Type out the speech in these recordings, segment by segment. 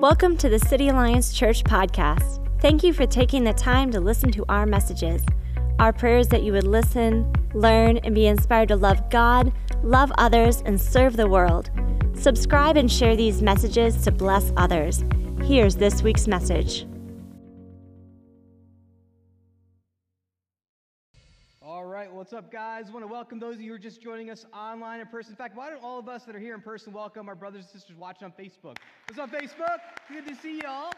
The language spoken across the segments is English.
Welcome to the City Alliance Church podcast. Thank you for taking the time to listen to our messages. Our prayer is that you would listen, learn, and be inspired to love God, love others, and serve the world. Subscribe and share these messages to bless others. Here's this week's message. Guys? I want to welcome those of you who are just joining us online in person. In fact, why don't all of us that are here in person welcome our brothers and sisters watching on Facebook? What's up, Facebook? Good to see y'all.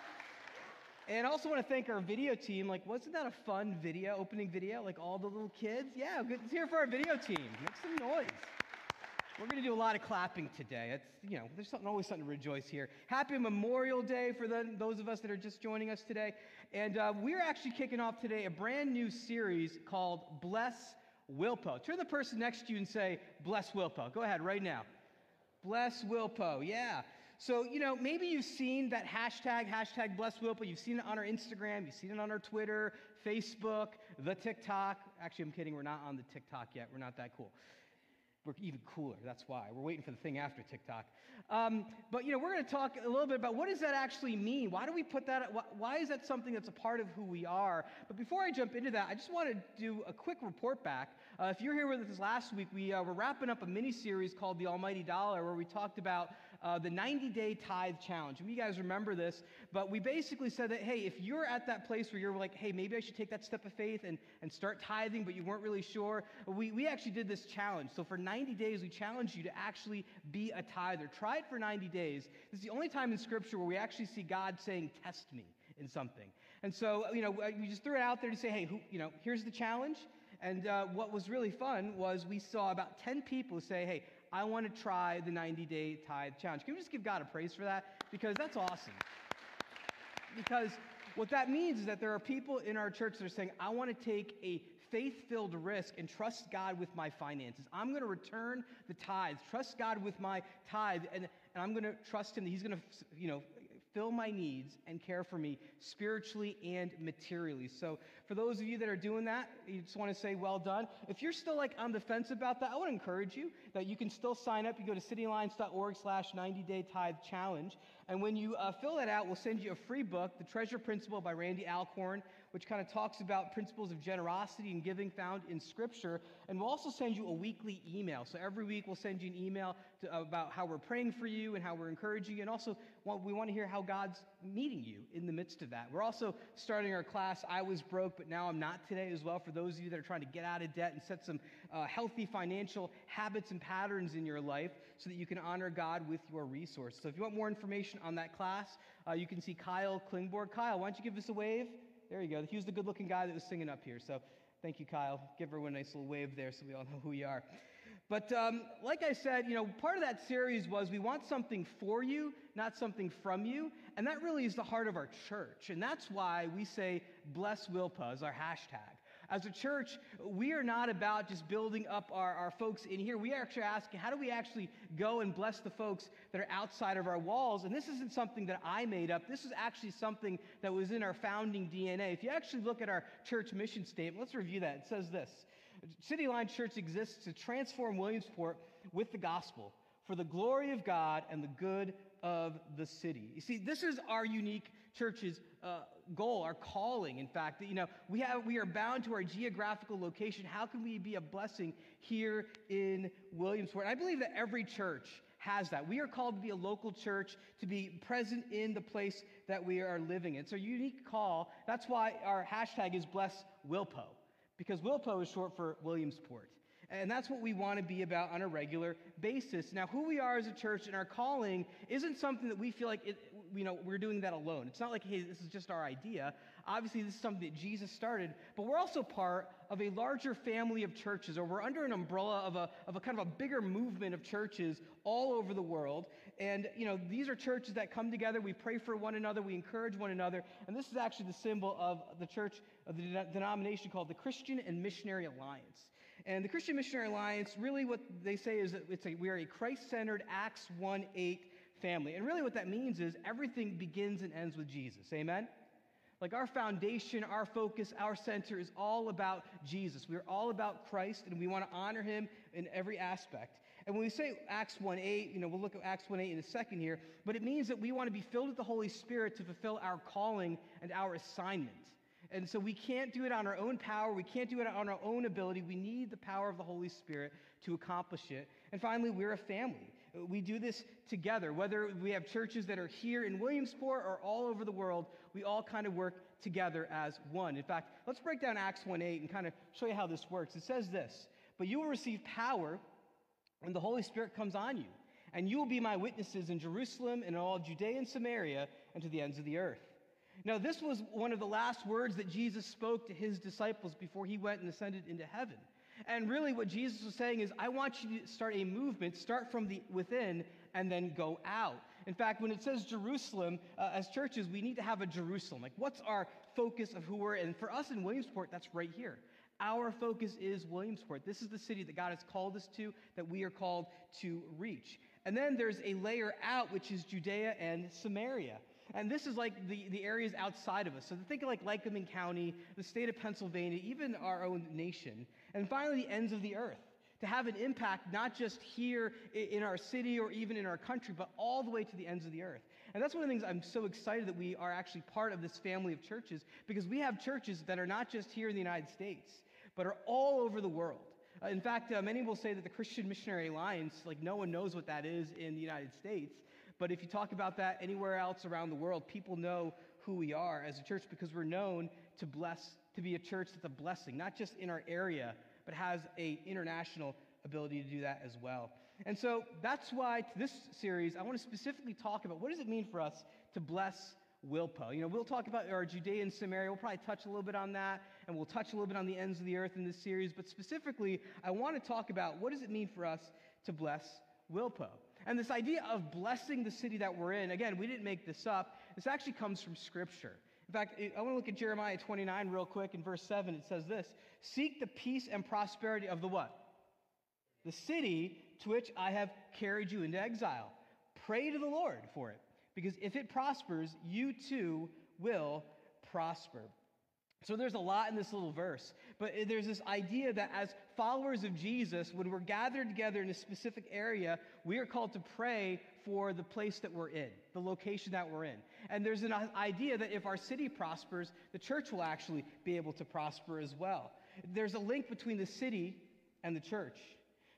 And I also want to thank our video team. Like, wasn't that a fun video, opening video? Like all the little kids? Yeah, good. It's here for our video team. Make some noise. We're going to do a lot of clapping today. It's, you know, there's something, always something to rejoice here. Happy Memorial Day for the, those of us that are just joining us today. And uh, we're actually kicking off today a brand new series called Bless Wilpo. Turn the person next to you and say, Bless Wilpo. Go ahead right now. Bless Wilpo. Yeah. So, you know, maybe you've seen that hashtag, hashtag Bless Wilpo. You've seen it on our Instagram. You've seen it on our Twitter, Facebook, the TikTok. Actually, I'm kidding. We're not on the TikTok yet. We're not that cool. We're even cooler. That's why. We're waiting for the thing after TikTok. Um, but, you know, we're going to talk a little bit about what does that actually mean? Why do we put that, why is that something that's a part of who we are? But before I jump into that, I just want to do a quick report back. Uh, if you're here with us last week, we uh, were wrapping up a mini series called The Almighty Dollar, where we talked about uh, the 90 day tithe challenge. You guys remember this, but we basically said that, hey, if you're at that place where you're like, hey, maybe I should take that step of faith and, and start tithing, but you weren't really sure, we, we actually did this challenge. So for 90 days, we challenged you to actually be a tither. Try it for 90 days. This is the only time in Scripture where we actually see God saying, test me in something. And so, you know, we just threw it out there to say, hey, who, you know, here's the challenge. And uh, what was really fun was we saw about 10 people say, hey, I want to try the 90 day tithe challenge. Can we just give God a praise for that? Because that's awesome. Because what that means is that there are people in our church that are saying, I want to take a faith filled risk and trust God with my finances. I'm going to return the tithes, trust God with my tithe, and, and I'm going to trust Him that He's going to, you know, fill my needs and care for me spiritually and materially. So, for those of you that are doing that, you just want to say, well done. If you're still like on the fence about that, I would encourage you that you can still sign up. You go to cityalliance.org slash 90 day tithe challenge. And when you uh, fill that out, we'll send you a free book, The Treasure Principle by Randy Alcorn which kind of talks about principles of generosity and giving found in Scripture. And we'll also send you a weekly email. So every week we'll send you an email to, about how we're praying for you and how we're encouraging you. And also, we want to hear how God's meeting you in the midst of that. We're also starting our class, I Was Broke, but Now I'm Not Today, as well, for those of you that are trying to get out of debt and set some uh, healthy financial habits and patterns in your life so that you can honor God with your resources. So if you want more information on that class, uh, you can see Kyle Klingborg. Kyle, why don't you give us a wave? There you go. He was the good looking guy that was singing up here. So thank you, Kyle. Give everyone a nice little wave there so we all know who you are. But um, like I said, you know, part of that series was we want something for you, not something from you. And that really is the heart of our church. And that's why we say, bless Wilpo as our hashtag. As a church, we are not about just building up our, our folks in here. We are actually asking, how do we actually go and bless the folks that are outside of our walls? And this isn't something that I made up. This is actually something that was in our founding DNA. If you actually look at our church mission statement, let's review that. It says this City Alliance Church exists to transform Williamsport with the gospel for the glory of God and the good of the city. You see, this is our unique church's uh, goal, our calling, in fact, that, you know, we, have, we are bound to our geographical location. How can we be a blessing here in Williamsport? And I believe that every church has that. We are called to be a local church, to be present in the place that we are living in. It's a unique call. That's why our hashtag is Bless Wilpo, because Wilpo is short for Williamsport. And that's what we want to be about on a regular basis. Now, who we are as a church and our calling isn't something that we feel like it, you know, we're doing that alone. It's not like, hey, this is just our idea. Obviously, this is something that Jesus started, but we're also part of a larger family of churches, or we're under an umbrella of a, of a kind of a bigger movement of churches all over the world. And, you know, these are churches that come together. We pray for one another. We encourage one another. And this is actually the symbol of the church, of the denomination called the Christian and Missionary Alliance. And the Christian Missionary Alliance, really what they say is that it's a, we are a Christ-centered Acts 1 8 family. And really what that means is everything begins and ends with Jesus. Amen? Like our foundation, our focus, our center is all about Jesus. We are all about Christ and we want to honor him in every aspect. And when we say Acts 1 8, you know, we'll look at Acts 1 8 in a second here, but it means that we want to be filled with the Holy Spirit to fulfill our calling and our assignment. And so we can't do it on our own power. We can't do it on our own ability. We need the power of the Holy Spirit to accomplish it. And finally, we're a family. We do this together. Whether we have churches that are here in Williamsport or all over the world, we all kind of work together as one. In fact, let's break down Acts 1 8 and kind of show you how this works. It says this But you will receive power when the Holy Spirit comes on you, and you will be my witnesses in Jerusalem and in all Judea and Samaria and to the ends of the earth. Now, this was one of the last words that Jesus spoke to his disciples before he went and ascended into heaven. And really, what Jesus was saying is, I want you to start a movement, start from the within, and then go out. In fact, when it says Jerusalem, uh, as churches, we need to have a Jerusalem. Like, what's our focus of who we're in? For us in Williamsport, that's right here. Our focus is Williamsport. This is the city that God has called us to, that we are called to reach. And then there's a layer out, which is Judea and Samaria. And this is like the, the areas outside of us. So think of like Lycoming County, the state of Pennsylvania, even our own nation. And finally, the ends of the earth. To have an impact not just here in our city or even in our country, but all the way to the ends of the earth. And that's one of the things I'm so excited that we are actually part of this family of churches because we have churches that are not just here in the United States, but are all over the world. Uh, in fact, uh, many will say that the Christian Missionary Alliance, like no one knows what that is in the United States. But if you talk about that anywhere else around the world, people know who we are as a church because we're known to bless, to be a church that's a blessing, not just in our area, but has a international ability to do that as well. And so that's why this series, I want to specifically talk about what does it mean for us to bless Wilpo. You know, we'll talk about our Judea and Samaria. We'll probably touch a little bit on that, and we'll touch a little bit on the ends of the earth in this series. But specifically, I want to talk about what does it mean for us to bless Wilpo. And this idea of blessing the city that we're in, again, we didn't make this up. This actually comes from Scripture. In fact, I want to look at Jeremiah 29 real quick. In verse 7, it says this Seek the peace and prosperity of the what? The city to which I have carried you into exile. Pray to the Lord for it, because if it prospers, you too will prosper. So there's a lot in this little verse, but eh, there's this idea that as followers of Jesus, when we're gathered together in a specific area, we are called to pray for the place that we're in, the location that we're in. And there's an idea that if our city prospers, the church will actually be able to prosper as well. There's a link between the city and the church.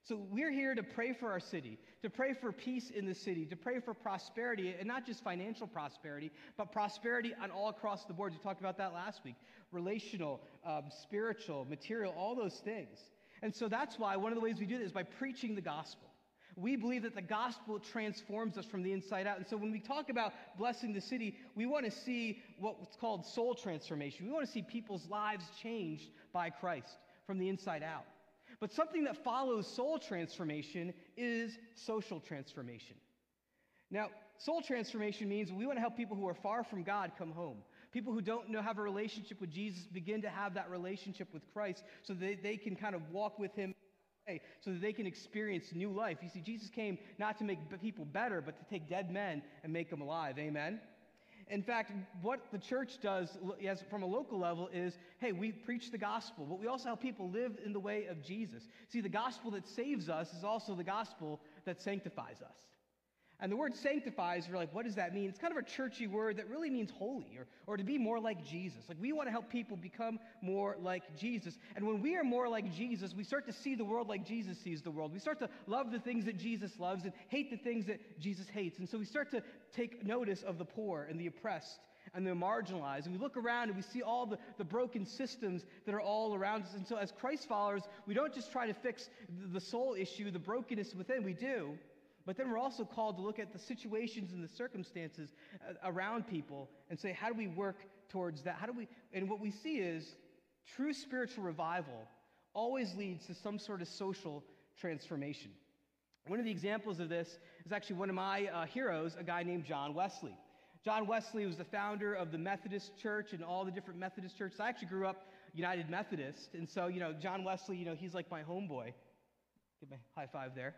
So we're here to pray for our city, to pray for peace in the city, to pray for prosperity, and not just financial prosperity, but prosperity on all across the board. We talked about that last week relational, um, spiritual, material, all those things. And so that's why one of the ways we do this is by preaching the gospel. We believe that the gospel transforms us from the inside out. And so when we talk about blessing the city, we want to see what's called soul transformation. We want to see people's lives changed by Christ from the inside out. But something that follows soul transformation is social transformation. Now, soul transformation means we want to help people who are far from God come home. People who don't know have a relationship with Jesus begin to have that relationship with Christ so that they, can kind of walk with him so that they can experience new life. You see, Jesus came not to make people better, but to take dead men and make them alive. Amen? In fact, what the church does from a local level is hey, we preach the gospel, but we also help people live in the way of Jesus. See, the gospel that saves us is also the gospel that sanctifies us. And the word sanctifies, you're like, what does that mean? It's kind of a churchy word that really means holy or, or to be more like Jesus. Like, we want to help people become more like Jesus. And when we are more like Jesus, we start to see the world like Jesus sees the world. We start to love the things that Jesus loves and hate the things that Jesus hates. And so we start to take notice of the poor and the oppressed and the marginalized. And we look around and we see all the, the broken systems that are all around us. And so, as Christ followers, we don't just try to fix the soul issue, the brokenness within, we do. But then we're also called to look at the situations and the circumstances uh, around people and say, how do we work towards that? How do we, and what we see is true spiritual revival always leads to some sort of social transformation. One of the examples of this is actually one of my uh, heroes, a guy named John Wesley. John Wesley was the founder of the Methodist Church and all the different Methodist churches. I actually grew up United Methodist, and so, you know, John Wesley, you know, he's like my homeboy. Give me high five there.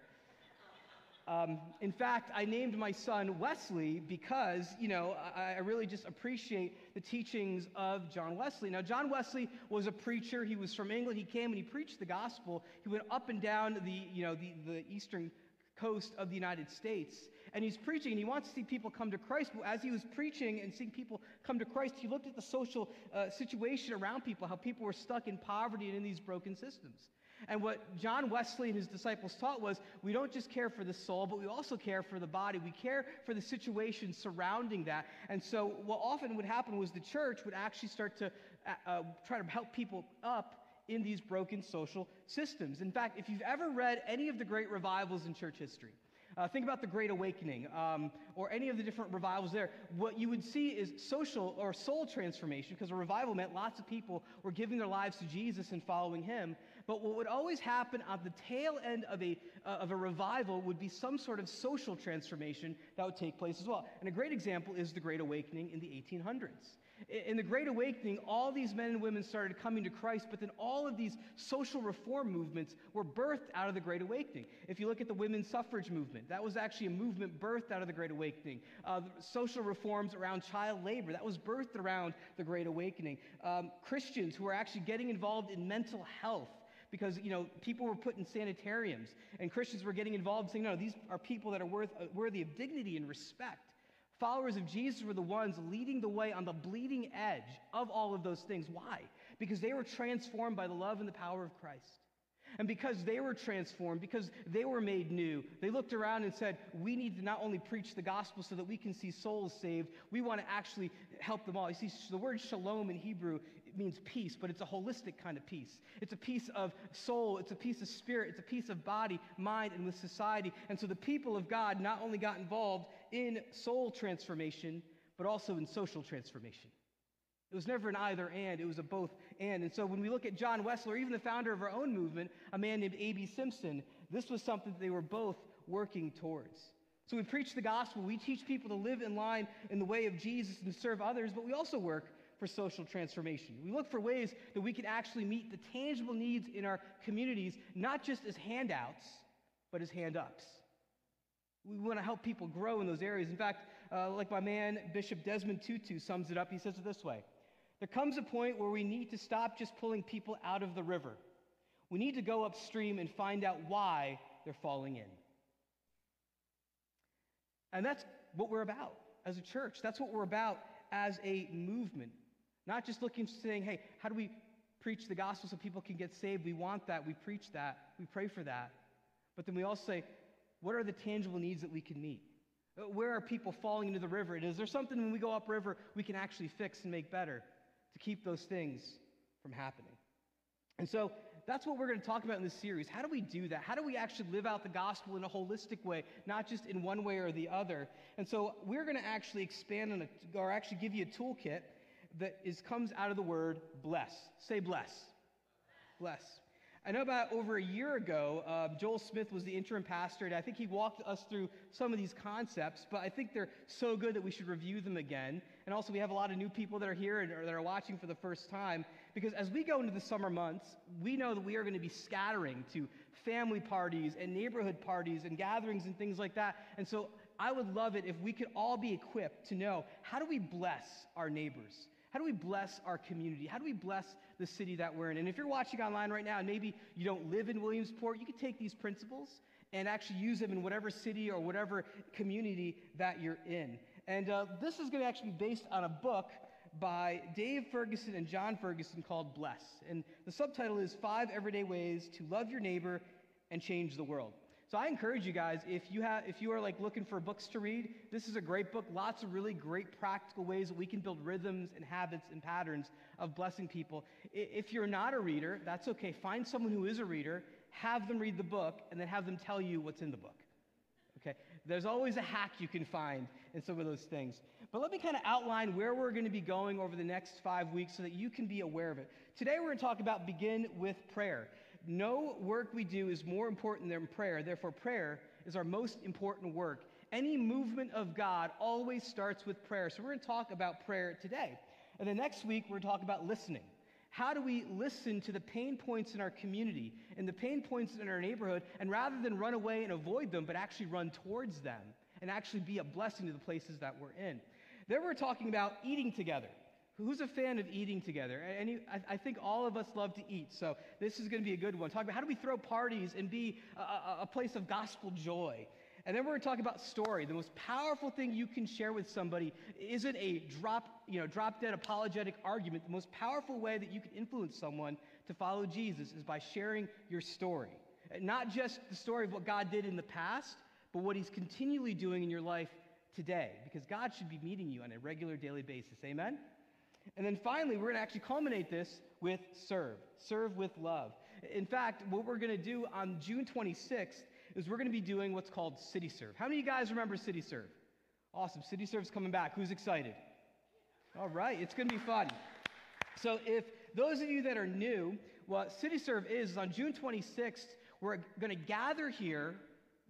Um, in fact, I named my son Wesley because, you know, I, I, really just appreciate the teachings of John Wesley. Now, John Wesley was a preacher. He was from England. He came and he preached the gospel. He went up and down the, you know, the, the eastern coast of the United States. And he's preaching and he wants to see people come to Christ. But as he was preaching and seeing people come to Christ, he looked at the social uh, situation around people, how people were stuck in poverty and in these broken systems. And what John Wesley and his disciples taught was we don't just care for the soul, but we also care for the body. We care for the situation surrounding that. And so, what often would happen was the church would actually start to uh, uh try to help people up in these broken social systems. In fact, if you've ever read any of the great revivals in church history, uh, think about the Great Awakening um, or any of the different revivals there. What you would see is social or soul transformation, because a revival meant lots of people were giving their lives to Jesus and following him. But what would always happen at the tail end of a, uh, of a revival would be some sort of social transformation that would take place as well. And a great example is the Great Awakening in the 1800s. In the Great Awakening, all these men and women started coming to Christ, but then all of these social reform movements were birthed out of the Great Awakening. If you look at the women's suffrage movement, that was actually a movement birthed out of the Great Awakening. Uh, social reforms around child labor, that was birthed around the Great Awakening. Um, Christians who were actually getting involved in mental health because you know people were put in sanitariums and christians were getting involved saying no these are people that are worth, worthy of dignity and respect Followers of Jesus were the ones leading the way on the bleeding edge of all of those things. Why? Because they were transformed by the love and the power of Christ. And because they were transformed, because they were made new, they looked around and said, We need to not only preach the gospel so that we can see souls saved, we want to actually help them all. You see, the word shalom in Hebrew means peace, but it's a holistic kind of peace. It's a piece of soul, it's a piece of spirit, it's a piece of body, mind, and with society. And so the people of God not only got involved in soul transformation, but also in social transformation. It was never an either and, it was a both and. And so when we look at John Wesley, or even the founder of our own movement, a man named A.B. Simpson, this was something that they were both working towards. So we preach the gospel, we teach people to live in line in the way of Jesus and serve others, but we also work for social transformation. We look for ways that we can actually meet the tangible needs in our communities, not just as handouts, but as hand ups. We want to help people grow in those areas. In fact, uh, like my man Bishop Desmond Tutu sums it up, he says it this way There comes a point where we need to stop just pulling people out of the river. We need to go upstream and find out why they're falling in. And that's what we're about as a church. That's what we're about as a movement. Not just looking, saying, hey, how do we preach the gospel so people can get saved? We want that. We preach that. We pray for that. But then we also say, what are the tangible needs that we can meet? Uh, where are people falling into the river? And is there something when we go upriver we can actually fix and make better to keep those things from happening? And so that's what we're going to talk about in this series. How do we do that? How do we actually live out the gospel in a holistic way, not just in one way or the other? And so we're going to actually expand on it, or actually give you a toolkit that is, comes out of the word bless. Say bless. Bless. I know about over a year ago, uh, Joel Smith was the interim pastor, and I think he walked us through some of these concepts, but I think they're so good that we should review them again. And also, we have a lot of new people that are here and that are watching for the first time, because as we go into the summer months, we know that we are going to be scattering to family parties and neighborhood parties and gatherings and things like that. And so I would love it if we could all be equipped to know how do we bless our neighbors? How do we bless our community? How do we bless the city that we're in? And if you're watching online right now and maybe you don't live in Williamsport, you can take these principles and actually use them in whatever city or whatever community that you're in. And uh, this is going to actually be based on a book by Dave Ferguson and Jon Ferguson called Bless. And the subtitle is Five Everyday Ways to Love Your Neighbor and Change the World. So I encourage you guys, if you have, if you are like looking for books to read, this is a great book. Lots of really great practical ways that we can build rhythms and habits and patterns of blessing people. If you're not a reader, that's okay. Find someone who is a reader, have them read the book, and then have them tell you what's in the book. Okay? There's always a hack you can find in some of those things. But let me kind of outline where we're going to be going over the next five weeks so that you can be aware of it. Today we're going to talk about begin with prayer no work we do is more important than prayer. Therefore, prayer is our most important work. Any movement of God always starts with prayer. So, we're going to talk about prayer today. And then next week, we're going to talk about listening. How do we listen to the pain points in our community and the pain points in our neighborhood, and rather than run away and avoid them, but actually run towards them and actually be a blessing to the places that we're in? Then we're talking about eating together. Who's a fan of eating together? I, I, think all of us love to eat, so this is going to be a good one. Talk about how do we throw parties and be a, a place of gospel joy. And then we're going to talk about story. The most powerful thing you can share with somebody isn't a drop, you know, drop dead apologetic argument. The most powerful way that you can influence someone to follow Jesus is by sharing your story. Not just the story of what God did in the past, but what He's continually doing in your life today. Because God should be meeting you on a regular daily basis. Amen? And then finally, we're going to actually culminate this with serve. Serve with love. In fact, what we're going to do on June 26th is we're going to be doing what's called City Serve. How many of you guys remember City Serve? Awesome. City Serve's coming back. Who's excited? All right, it's going to be fun. So, if those of you that are new, what City Serve is, is on June 26th, we're going to gather here.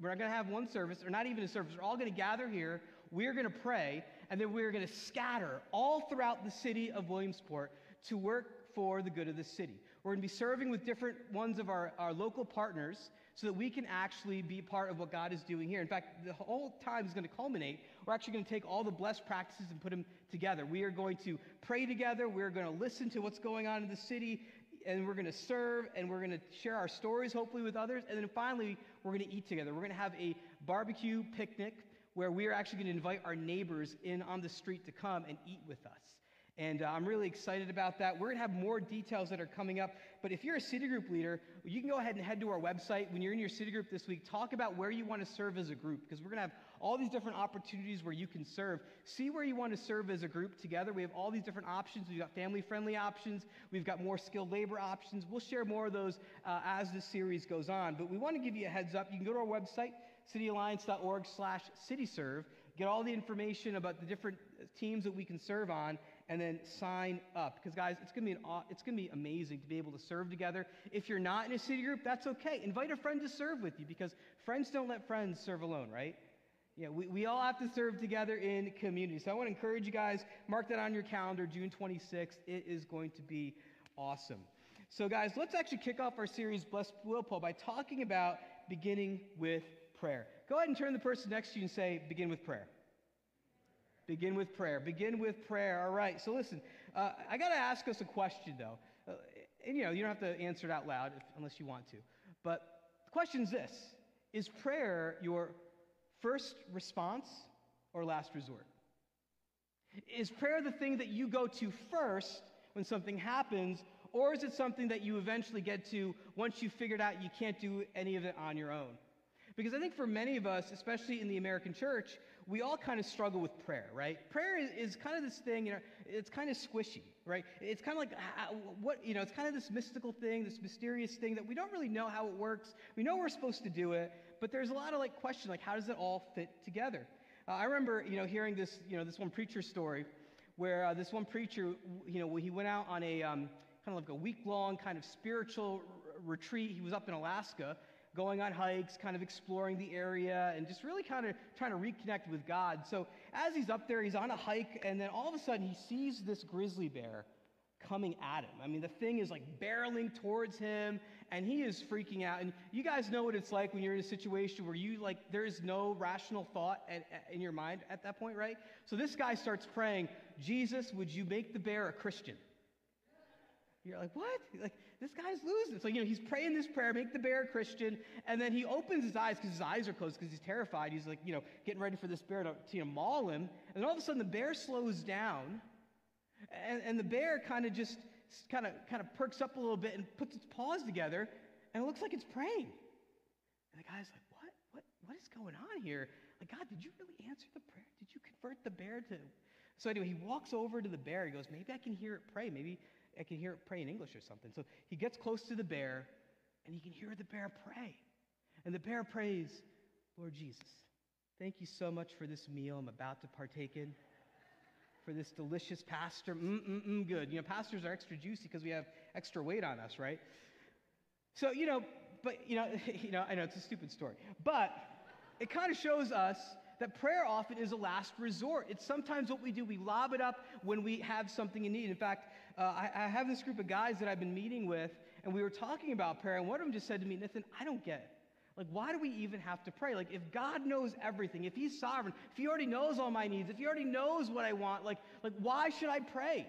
We're not going to have one service, or not even a service. We're all going to gather here. We're going to pray, and then we're going to scatter all throughout the city of Williamsport to work for the good of the city. We're going to be serving with different ones of our, our local partners so that we can actually be part of what God is doing here. In fact, the whole time is going to culminate. We're actually going to take all the blessed practices and put them together. We are going to pray together. We're going to listen to what's going on in the city and we're going to serve and we're going to share our stories hopefully with others and then finally we're going to eat together we're going to have a barbecue picnic where we are actually going to invite our neighbors in on the street to come and eat with us and uh, I'm really excited about that. We're going to have more details that are coming up. But if you're a city group leader, you can go ahead and head to our website. When you're in your city group this week, talk about where you want to serve as a group because we're going to have all these different opportunities where you can serve. See where you want to serve as a group together. We have all these different options. We've got family friendly options, we've got more skilled labor options. We'll share more of those uh, as the series goes on. But we want to give you a heads up. You can go to our website, cityalliance.org slash cityserve, get all the information about the different teams that we can serve on and then sign up. Because, guys, it's going to be an, it's going to be amazing to be able to serve together. If you're not in a city group, that's okay. Invite a friend to serve with you because friends don't let friends serve alone, right? Yeah, we, we all have to serve together in community. So I want to encourage you guys, mark that on your calendar, June 26th. It is going to be awesome. So, guys, let's actually kick off our series, Blessed Wilpo, by talking about beginning with prayer. Go ahead and turn the person next to you and say, begin with prayer. Begin with prayer. Begin with prayer. All right. So listen, uh, I got to ask us a question though, uh, and you know you don't have to answer it out loud if, unless you want to. But the question is this: Is prayer your first response or last resort? Is prayer the thing that you go to first when something happens, or is it something that you eventually get to once you've figured out you can't do any of it on your own? Because I think for many of us, especially in the American church, we all kind of struggle with prayer, right? Prayer is, is kind of this thing, you know, it's kind of squishy, right? It's kind of like uh, what, you know, it's kind of this mystical thing, this mysterious thing that we don't really know how it works. We know we're supposed to do it, but there's a lot of like questions, like how does it all fit together? Uh, I remember, you know, hearing this, you know, this one preacher story where uh, this one preacher, you know, he went out on a um, kind of like a week long kind of spiritual retreat. He was up in Alaska going on hikes, kind of exploring the area, and just really kind of trying to reconnect with God. So as he's up there, he's on a hike, and then all of a sudden he sees this grizzly bear coming at him. I mean, the thing is like barreling towards him, and he is freaking out. And you guys know what it's like when you're in a situation where you like there is no rational thought at, at, in your mind at that point, right? So this guy starts praying, Jesus, would you make the bear a Christian? You're like, what? Like, this guy's losing. So, you know, he's praying this prayer, make the bear a Christian, and then he opens his eyes because his eyes are closed because he's terrified. He's like, you know, getting ready for this bear to, to you know, maul him. And then all of a sudden the bear slows down, and, and the bear kind of just kind of kind of perks up a little bit and puts its paws together, and it looks like it's praying. And the guy's like, what? What, what is going on here? Like, God, did you really answer the prayer? Did you convert the bear to so anyway, he walks over to the bear. He goes, maybe I can hear it pray. Maybe I can hear it pray in English or something. So he gets close to the bear, and he can hear the bear pray. And the bear prays, Lord Jesus, thank you so much for this meal I'm about to partake in, for this delicious pastor. Mm-mm-mm, good. You know, pastors are extra juicy because we have extra weight on us, right? So, you know, but, you know, you know, I know it's a stupid story, but it kind of shows us that prayer often is a last resort. It's sometimes what we do. We lob it up when we have something in need. In fact, uh, I, I, have this group of guys that I've been meeting with, and we were talking about prayer, and one of them just said to me, Nathan, I don't get it. Like, why do we even have to pray? Like, if God knows everything, if He's sovereign, if He already knows all my needs, if He already knows what I want, like, like why should I pray?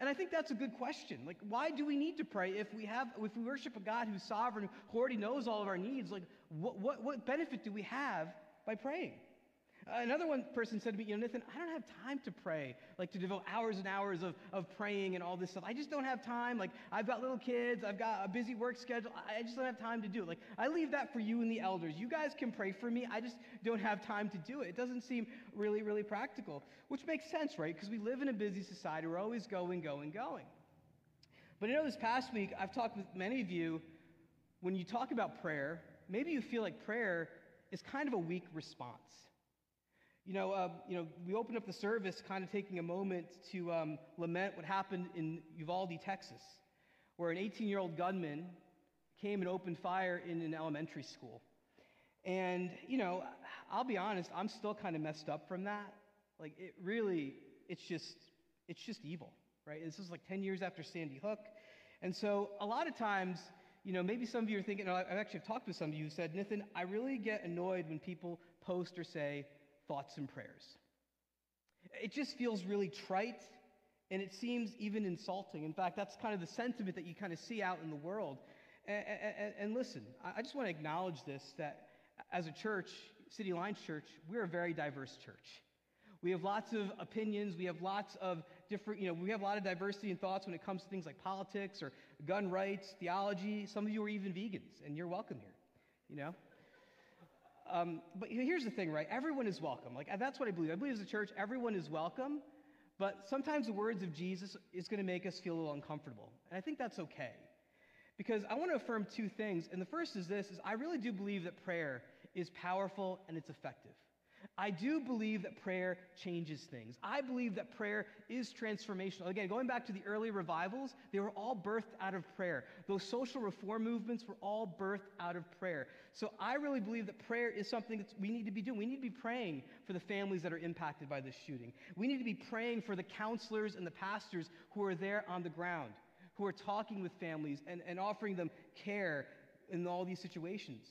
And I think that's a good question. Like, why do we need to pray if we have, if we worship a God who's sovereign, who already knows all of our needs? Like, what, what, what benefit do we have by praying? Uh, another one person said to me, you know, Nathan, I don't have time to pray, like to devote hours and hours of, of praying and all this stuff. I just don't have time. Like, I've got little kids, I've got a busy work schedule. I just don't have time to do it. Like, I leave that for you and the elders. You guys can pray for me. I just don't have time to do it. It doesn't seem really, really practical, which makes sense, right? Because we live in a busy society. We're always going, going, going. But you know, this past week, I've talked with many of you. When you talk about prayer, maybe you feel like prayer is kind of a weak response. You know, uh, you know, we opened up the service kind of taking a moment to um, lament what happened in Uvalde, Texas, where an 18 year old gunman came and opened fire in an elementary school. And, you know, I'll be honest, I'm still kind of messed up from that. Like, it really, it's just, it's just evil, right? This is like 10 years after Sandy Hook. And so a lot of times, you know, maybe some of you are thinking, I've actually talked to some of you who said, Nathan, I really get annoyed when people post or say, thoughts and prayers. It just feels really trite and it seems even insulting. In fact, that's kind of the sentiment that you kind of see out in the world. And, and, and listen, I just want to acknowledge this that as a church, City Alliance Church, we're a very diverse church. We have lots of opinions. We have lots of different, you know, we have a lot of diversity in thoughts when it comes to things like politics or gun rights, theology. Some of you are even vegans, and you're welcome here, you know? Um, but here's the thing, right? Everyone is welcome. Like that's what I believe. I believe as a church, everyone is welcome. But sometimes the words of Jesus is going to make us feel a little uncomfortable, and I think that's okay, because I want to affirm two things. And the first is this: is I really do believe that prayer is powerful and it's effective. I do believe that prayer changes things. I believe that prayer is transformational. Again, going back to the early revivals, they were all birthed out of prayer. Those social reform movements were all birthed out of prayer. So I really believe that prayer is something that we need to be doing. We need to be praying for the families that are impacted by this shooting. We need to be praying for the counselors and the pastors who are there on the ground, who are talking with families and, and offering them care in all these situations.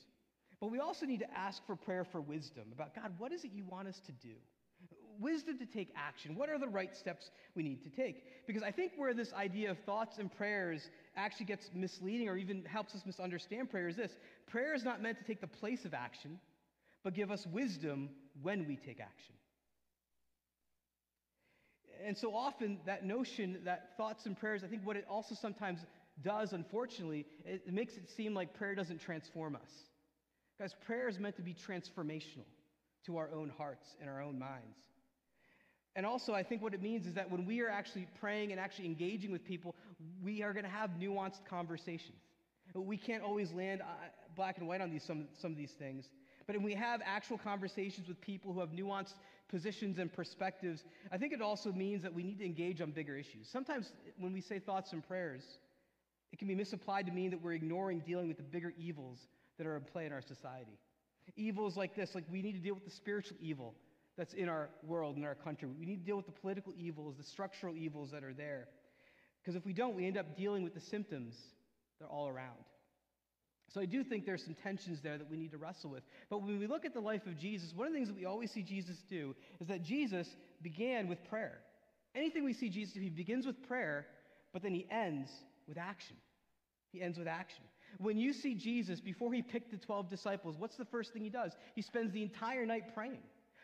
But we also need to ask for prayer for wisdom about God, what is it you want us to do? Wisdom to take action. What are the right steps we need to take? Because I think where this idea of thoughts and prayers actually gets misleading or even helps us misunderstand prayer is this prayer is not meant to take the place of action, but give us wisdom when we take action. And so often, that notion that thoughts and prayers, I think what it also sometimes does, unfortunately, it makes it seem like prayer doesn't transform us. Guys, prayer is meant to be transformational to our own hearts and our own minds. And also, I think what it means is that when we are actually praying and actually engaging with people, we are going to have nuanced conversations. We can't always land uh, black and white on these, some, some of these things. But when we have actual conversations with people who have nuanced positions and perspectives, I think it also means that we need to engage on bigger issues. Sometimes when we say thoughts and prayers, it can be misapplied to mean that we're ignoring dealing with the bigger evils that are in play in our society. Evils like this, like we need to deal with the spiritual evil that's in our world, in our country. We need to deal with the political evils, the structural evils that are there. Because if we don't, we end up dealing with the symptoms that are all around. So I do think there's some tensions there that we need to wrestle with. But when we look at the life of Jesus, one of the things that we always see Jesus do is that Jesus began with prayer. Anything we see Jesus do, he begins with prayer, but then he ends with action. He ends with action. When you see Jesus, before he picked the 12 disciples, what's the first thing he does? He spends the entire night praying.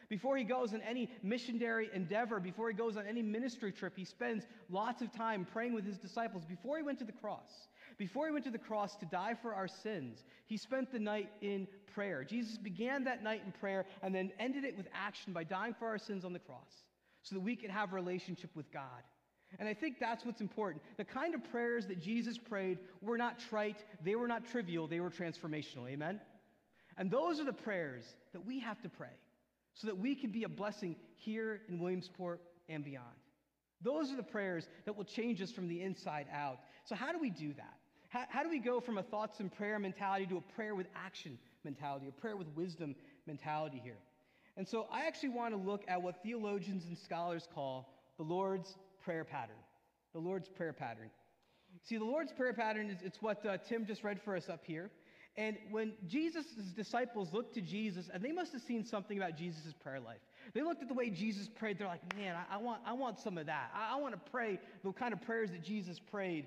Before he goes on any missionary endeavor, before he goes on any ministry trip, he spends lots of time praying with his disciples. Before he went to the cross, before he went to the cross to die for our sins, he spent the night in prayer. Jesus began that night in prayer and then ended it with action by dying for our sins on the cross so that we could have relationship with God. And I think that's what's important. The kind of prayers that Jesus prayed were not trite, they were not trivial, they were transformational. Amen? And those are the prayers that we have to pray so that we can be a blessing here in Williamsport and beyond. Those are the prayers that will change us from the inside out. So, how do we do that? How, how do we go from a thoughts and prayer mentality to a prayer with action mentality, a prayer with wisdom mentality here? And so, I actually want to look at what theologians and scholars call the Lord's prayer pattern. The Lord's prayer pattern. See, the Lord's prayer pattern is it's what uh, Tim just read for us up here. And when Jesus' disciples looked to Jesus, and they must have seen something about Jesus' prayer life. They looked at the way Jesus prayed. They're like, man, I, I want, I want some of that. I, I want to pray the kind of prayers that Jesus prayed.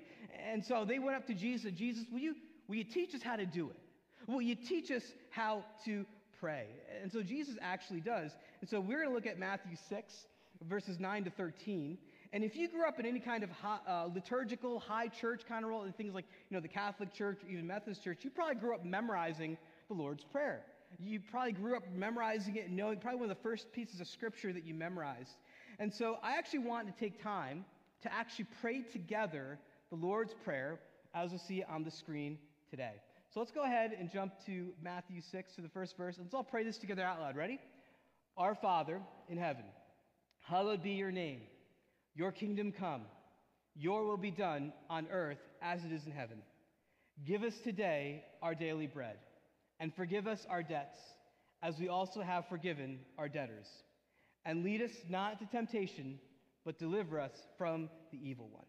And so they went up to Jesus Jesus, will you, will you teach us how to do it? Will you teach us how to pray? And so Jesus actually does. And so we're going to look at Matthew 6, verses 9 to 13. And if you grew up in any kind of high, uh, liturgical, high church kind of role, things like, you know, the Catholic Church or even Methodist Church, you probably grew up memorizing the Lord's Prayer. You probably grew up memorizing it knowing probably one of the first pieces of scripture that you memorized. And so I actually want to take time to actually pray together the Lord's Prayer as we'll see on the screen today. So let's go ahead and jump to Matthew 6 to the first verse. Let's all pray this together out loud. Ready? Our Father in heaven, hallowed be your name. Your kingdom come. Your will be done on earth as it is in heaven. Give us today our daily bread and forgive us our debts, as we also have forgiven our debtors. And lead us not into temptation, but deliver us from the evil one.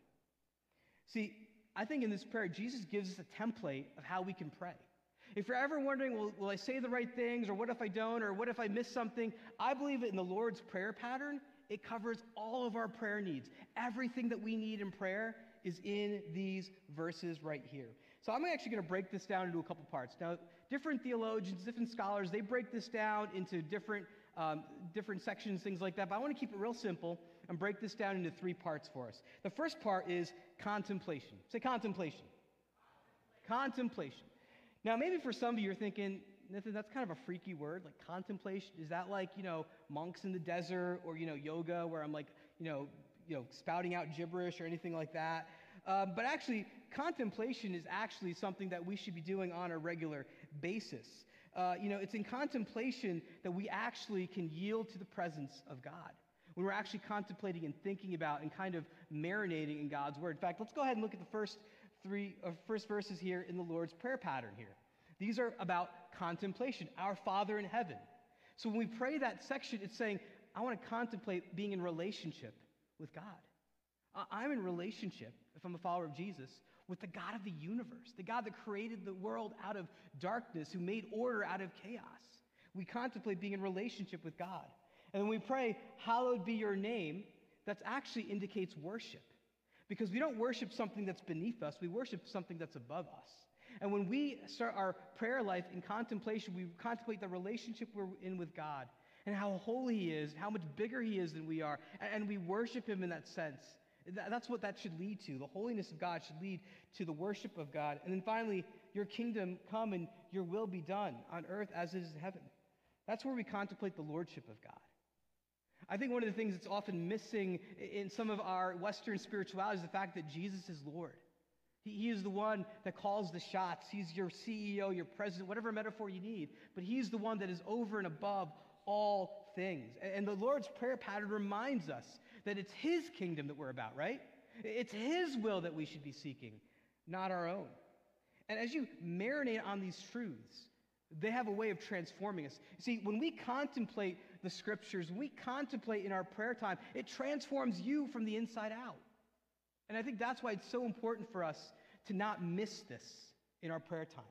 See, I think in this prayer, Jesus gives us a template of how we can pray. If you're ever wondering, will, will I say the right things, or what if I don't, or what if I miss something, I believe in the Lord's prayer pattern, it covers all of our prayer needs. Everything that we need in prayer is in these verses right here. So I'm actually going to break this down into a couple parts. Now, different theologians, different scholars, they break this down into different, um, different sections, things like that. But I want to keep it real simple and break this down into three parts for us. The first part is contemplation. Say contemplation. Contemplation. Now, maybe for some of you, you're thinking, Nathan, that's kind of a freaky word, like contemplation. Is that like, you know, monks in the desert or, you know, yoga where I'm like, you know, you know, spouting out gibberish or anything like that? Um, but actually, contemplation is actually something that we should be doing on a regular basis. Uh, you know, it's in contemplation that we actually can yield to the presence of God. When we're actually contemplating and thinking about and kind of marinating in God's word. In fact, let's go ahead and look at the first three uh, first verses here in the Lord's prayer pattern here. These are about contemplation, our Father in heaven. So when we pray that section, it's saying, I want to contemplate being in relationship with God. I'm in relationship, if I'm a follower of Jesus, with the God of the universe, the God that created the world out of darkness, who made order out of chaos. We contemplate being in relationship with God. And when we pray, Hallowed be your name, that actually indicates worship. Because we don't worship something that's beneath us, we worship something that's above us. And when we start our prayer life in contemplation, we contemplate the relationship we're in with God and how holy He is, how much bigger He is than we are, and we worship Him in that sense. That's what that should lead to. The holiness of God should lead to the worship of God. And then finally, your kingdom come and your will be done on earth as it is in heaven. That's where we contemplate the lordship of God. I think one of the things that's often missing in some of our Western spirituality is the fact that Jesus is Lord. He, he is the one that calls the shots. He's your CEO, your president, whatever metaphor you need. But He's the one that is over and above all things. And, the Lord's prayer pattern reminds us that it's His kingdom that we're about, right? It's His will that we should be seeking, not our own. And as you marinate on these truths, they have a way of transforming us. You see, when we contemplate the scriptures, we contemplate in our prayer time, it transforms you from the inside out. And I think that's why it's so important for us to not miss this in our prayer time.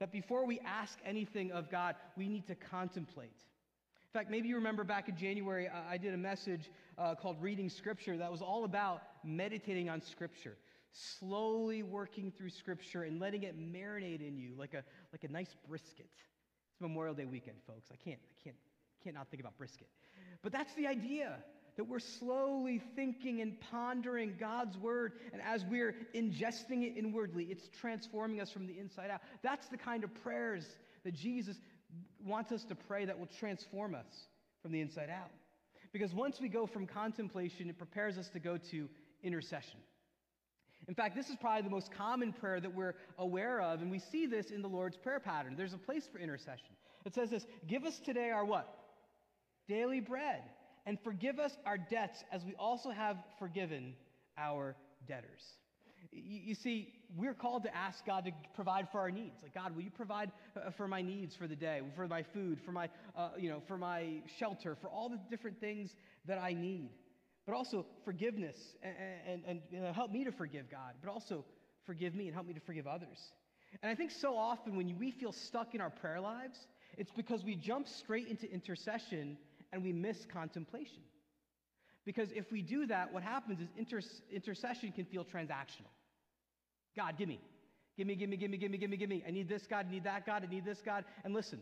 That before we ask anything of God, we need to contemplate. In fact, maybe you remember back in January, I did a message uh, called Reading Scripture that was all about meditating on Scripture, slowly working through Scripture and letting it marinate in you like a, like a nice brisket. It's Memorial Day weekend, folks. I can't, I can't, can't not think about brisket. But that's the idea that we're slowly thinking and pondering God's word. And as we're ingesting it inwardly, it's transforming us from the inside out. That's the kind of prayers that Jesus wants us to pray that will transform us from the inside out. Because once we go from contemplation, it prepares us to go to intercession. In fact, this is probably the most common prayer that we're aware of, and we see this in the Lord's Prayer pattern. There's a place for intercession. It says this Give us today our what? Daily bread and forgive us our debts as we also have forgiven our debtors. You, see, we're called to ask God to provide for our needs. Like, God, will you provide uh, for my needs for the day, for my food, for my, uh, you know, for my shelter, for all the different things that I need? But also forgiveness and, and, and you know, help me to forgive God, but also forgive me and help me to forgive others. And I think so often when we feel stuck in our prayer lives, it's because we jump straight into intercession and we miss contemplation. Because if we do that, what happens is inter- intercession can feel transactional. God, give me. Give me, give me, give me, give me, give me, give me. I need this God, I need that God, I need this God. And listen,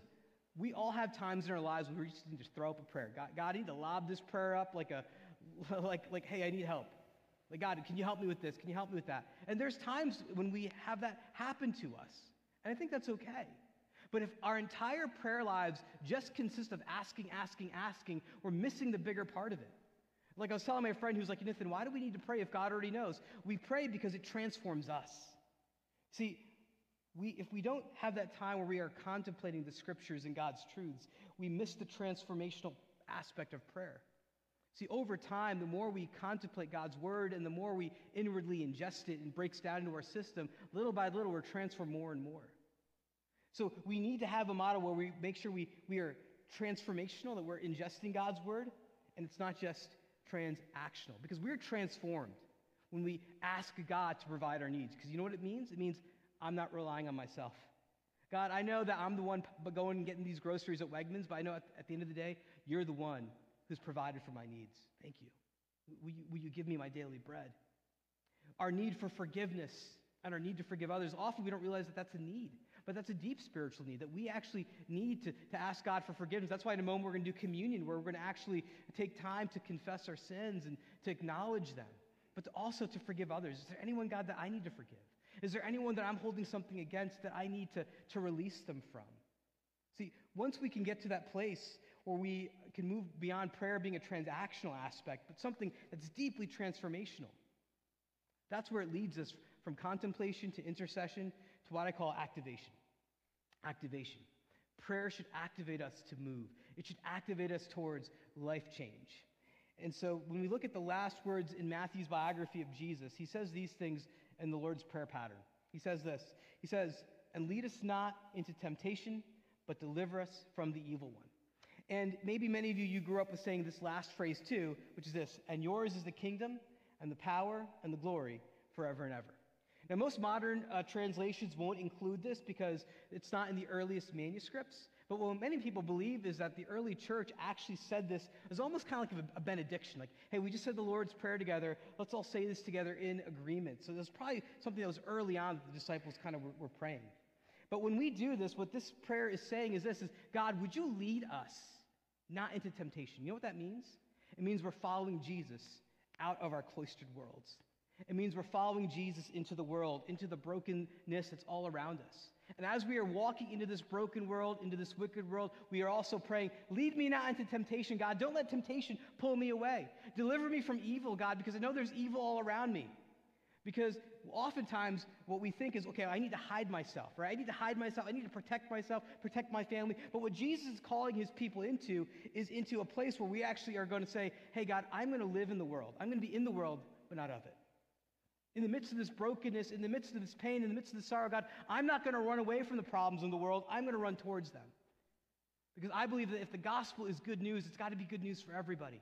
we all have times in our lives when we just need to throw up a prayer. God, God I need to lob this prayer up like a, like, like, hey, I need help. Like, God, can you help me with this? Can you help me with that? And there's times when we have that happen to us. And I think that's okay. But if our entire prayer lives just consist of asking, asking, asking, we're missing the bigger part of it. Like I was telling my friend who's like, Nathan, why do we need to pray if God already knows? We pray because it transforms us. See, we, if we don't have that time where we are contemplating the scriptures and God's truths, we miss the transformational aspect of prayer. See, over time, the more we contemplate God's word and the more we inwardly ingest it and breaks down into our system, little by little, we're transformed more and more. So we need to have a model where we make sure we, we are transformational, that we're ingesting God's word, and it's not just transactional. Because we're transformed when we ask God to provide our needs. Because you know what it means? It means I'm not relying on myself. God, I know that I'm the one going and getting these groceries at Wegmans, but I know at, at the end of the day, you're the one who's provided for my needs. Thank you. Will, you. will you give me my daily bread? Our need for forgiveness and our need to forgive others, often we don't realize that that's a need, but that's a deep spiritual need that we actually need to, to ask God for forgiveness. That's why in a moment we're going to do communion, where we're going to actually take time to confess our sins and to acknowledge them, but to also to forgive others. Is there anyone, God, that I need to forgive? Is there anyone that I'm holding something against that I need to, to release them from? See, once we can get to that place where we can move beyond prayer being a transactional aspect, but something that's deeply transformational, that's where it leads us from contemplation to intercession to what I call activation. Activation. Prayer should activate us to move, it should activate us towards life change. And so when we look at the last words in Matthew's biography of Jesus, he says these things in the Lord's Prayer pattern. He says this He says, And lead us not into temptation, but deliver us from the evil one. And maybe many of you, you grew up with saying this last phrase too, which is this And yours is the kingdom, and the power, and the glory forever and ever. Now, most modern uh, translations won't include this because it's not in the earliest manuscripts. But what many people believe is that the early church actually said this as almost kind of like a, a, benediction. Like, hey, we just said the Lord's Prayer together. Let's all say this together in agreement. So there's probably something that was early on that the disciples kind of were, were praying. But when we do this, what this prayer is saying is this is God, would you lead us not into temptation? You know what that means? It means we're following Jesus out of our cloistered worlds. It means we're following Jesus into the world, into the brokenness that's all around us. And as we are walking into this broken world, into this wicked world, we are also praying, Lead me not into temptation, God. Don't let temptation pull me away. Deliver me from evil, God, because I know there's evil all around me. Because oftentimes what we think is, okay, I need to hide myself, right? I need to hide myself. I need to protect myself, protect my family. But what Jesus is calling his people into is into a place where we actually are going to say, hey, God, I'm going to live in the world. I'm going to be in the world, but not of it. In the midst of this brokenness, in the midst of this pain, in the midst of the sorrow, God, I'm not going to run away from the problems in the world. I'm going to run towards them. Because I believe that if the gospel is good news, it's got to be good news for everybody.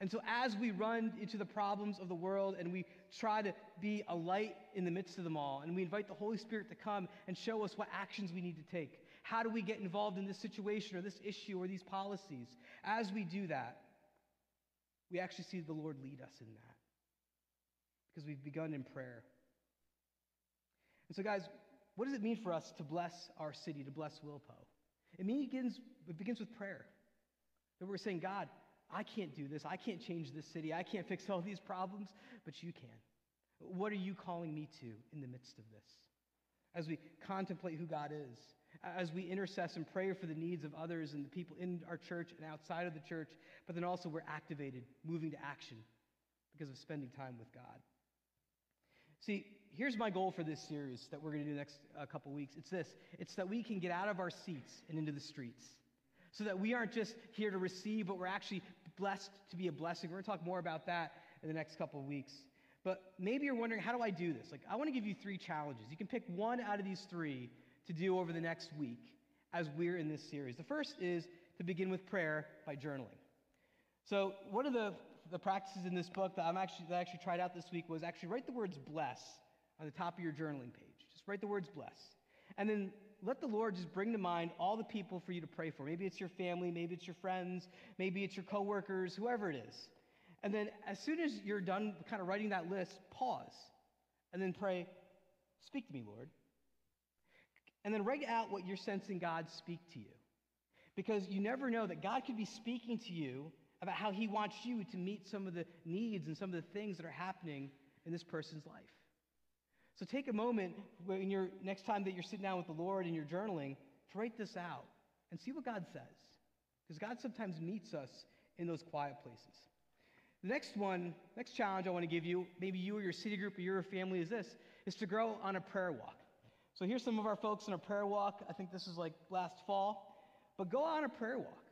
And so, as we run into the problems of the world and we try to be a light in the midst of them all, and we invite the Holy Spirit to come and show us what actions we need to take, how do we get involved in this situation or this issue or these policies? As we do that, we actually see the Lord lead us in that because we've begun in prayer. And so, guys, what does it mean for us to bless our city, to bless Wilpo? It begins, it begins with prayer. That we're saying, God, I can't do this. I can't change this city. I can't fix all these problems, but you can. What are you calling me to in the midst of this? As we contemplate who God is, as we intercess and pray for the needs of others and the people in our church and outside of the church, but then also we're activated, moving to action because of spending time with God. See, here's my goal for this series that we're going to do the next uh, couple weeks. It's this it's that we can get out of our seats and into the streets. So that we aren't just here to receive, but we're actually blessed to be a blessing. We're going to talk more about that in the next couple of weeks. But maybe you're wondering, how do I do this? Like, I want to give you three challenges. You can pick one out of these three to do over the next week as we're in this series. The first is to begin with prayer by journaling. So, one of the the practices in this book that, I'm actually, that I actually tried out this week was actually write the words bless on the top of your journaling page. Just write the words bless. And then let the Lord just bring to mind all the people for you to pray for. Maybe it's your family, maybe it's your friends, maybe it's your coworkers, whoever it is. And then as soon as you're done kind of writing that list, pause and then pray, Speak to me, Lord. And then write out what you're sensing God speak to you. Because you never know that God could be speaking to you about how He wants you to meet some of the needs and some of the things that are happening in this person's life. So take a moment when you're next time that you're sitting down with the Lord and you're journaling to write this out and see what God says. Because God sometimes meets us in those quiet places. The next one, next challenge I want to give you, maybe you or your city group or your family is this, is to grow on a prayer walk. So here's some of our folks on a prayer walk. I think this is like last fall. But go on a prayer walk.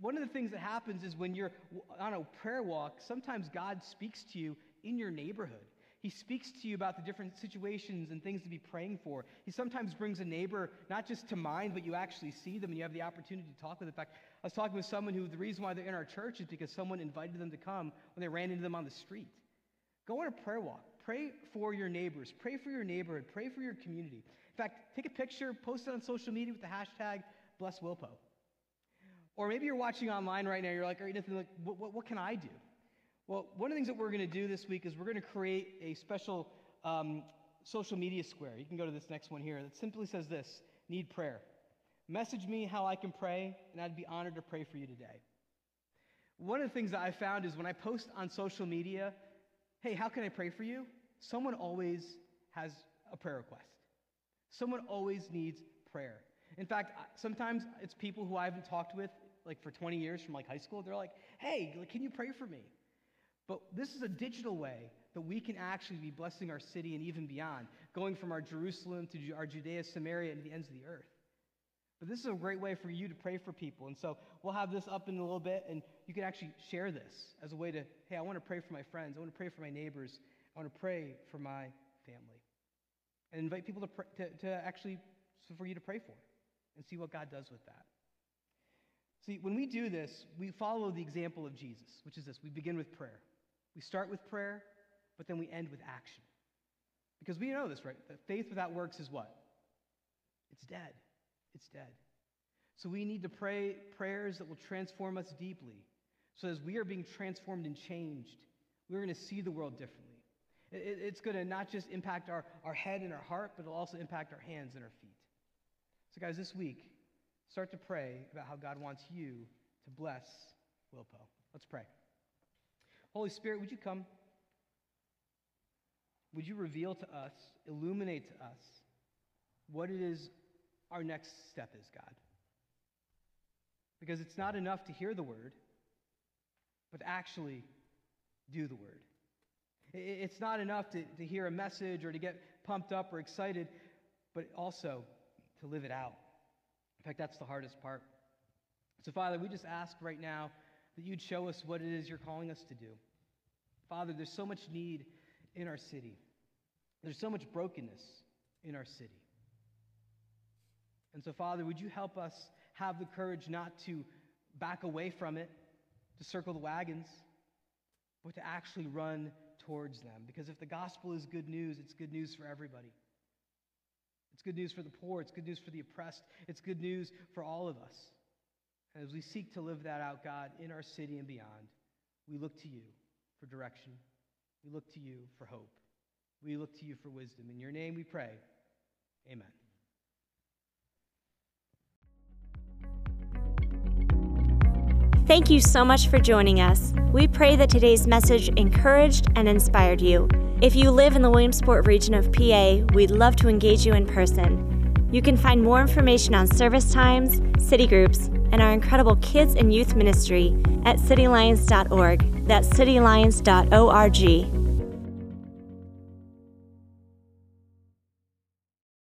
One of the things that happens is when you're on a prayer walk, sometimes God speaks to you in your neighborhood. He speaks to you about the different situations and things to be praying for. He sometimes brings a neighbor not just to mind, but you actually see them and you have the opportunity to talk with them. In fact, I was talking with someone who the reason why they're in our church is because someone invited them to come when they ran into them on the street. Go on a prayer walk. Pray for your neighbors. Pray for your neighborhood. Pray for your community. In fact, take a picture, post it on social media with the hashtag BlessWilpo. Or maybe you're watching online right now, you're like, all right, Nathan, like, what, what, what can I do? Well, one of the things that we're going to do this week is we're going to create a special um, social media square. You can go to this next one here that simply says this Need prayer. Message me how I can pray, and I'd be honored to pray for you today. One of the things that I found is when I post on social media, hey, how can I pray for you? Someone always has a prayer request. Someone always needs prayer. In fact, sometimes it's people who I haven't talked with like for 20 years from like high school. They're like, hey, can you pray for me? But this is a digital way that we can actually be blessing our city and even beyond, going from our Jerusalem to our Judea, Samaria, and the ends of the earth. But this is a great way for you to pray for people. And so we'll have this up in a little bit, and you can actually share this as a way to, hey, I want to pray for my friends. I want to pray for my neighbors. I want to pray for my family. And invite people to, to, to actually, for you to pray for and see what God does with that. See, when we do this, we follow the example of Jesus, which is this we begin with prayer. We start with prayer, but then we end with action. Because we know this, right? That faith without works is what? It's dead. It's dead. So we need to pray prayers that will transform us deeply. So as we are being transformed and changed, we're going to see the world differently. It, it's going to not just impact our, our head and our heart, but it'll also impact our hands and our feet. So, guys, this week, start to pray about how God wants you to bless Wilpo. Let's pray. Holy Spirit, would you come? Would you reveal to us, illuminate to us what it is our next step is, God? Because it's not enough to hear the word, but actually do the word. It's not enough to, to hear a message or to get pumped up or excited, but also to live it out. In fact, that's the hardest part. So, Father, we just ask right now that you'd show us what it is you're calling us to do. Father, there's so much need in our city, there's so much brokenness in our city. And so, Father, would you help us have the courage not to back away from it, to circle the wagons, but to actually run towards them? Because if the gospel is good news, it's good news for everybody. It's good news for the poor, it's good news for the oppressed, it's good news for all of us. And as we seek to live that out, God, in our city and beyond, we look to you for direction. We look to you for hope. We look to you for wisdom. In your name we pray. Amen. Thank you so much for joining us. We pray that today's message encouraged and inspired you. If you live in the Williamsport region of PA, we'd love to engage you in person. You can find more information on service times, city groups, and our incredible kids and youth ministry at cityalliance.org. That's cityalliance.org.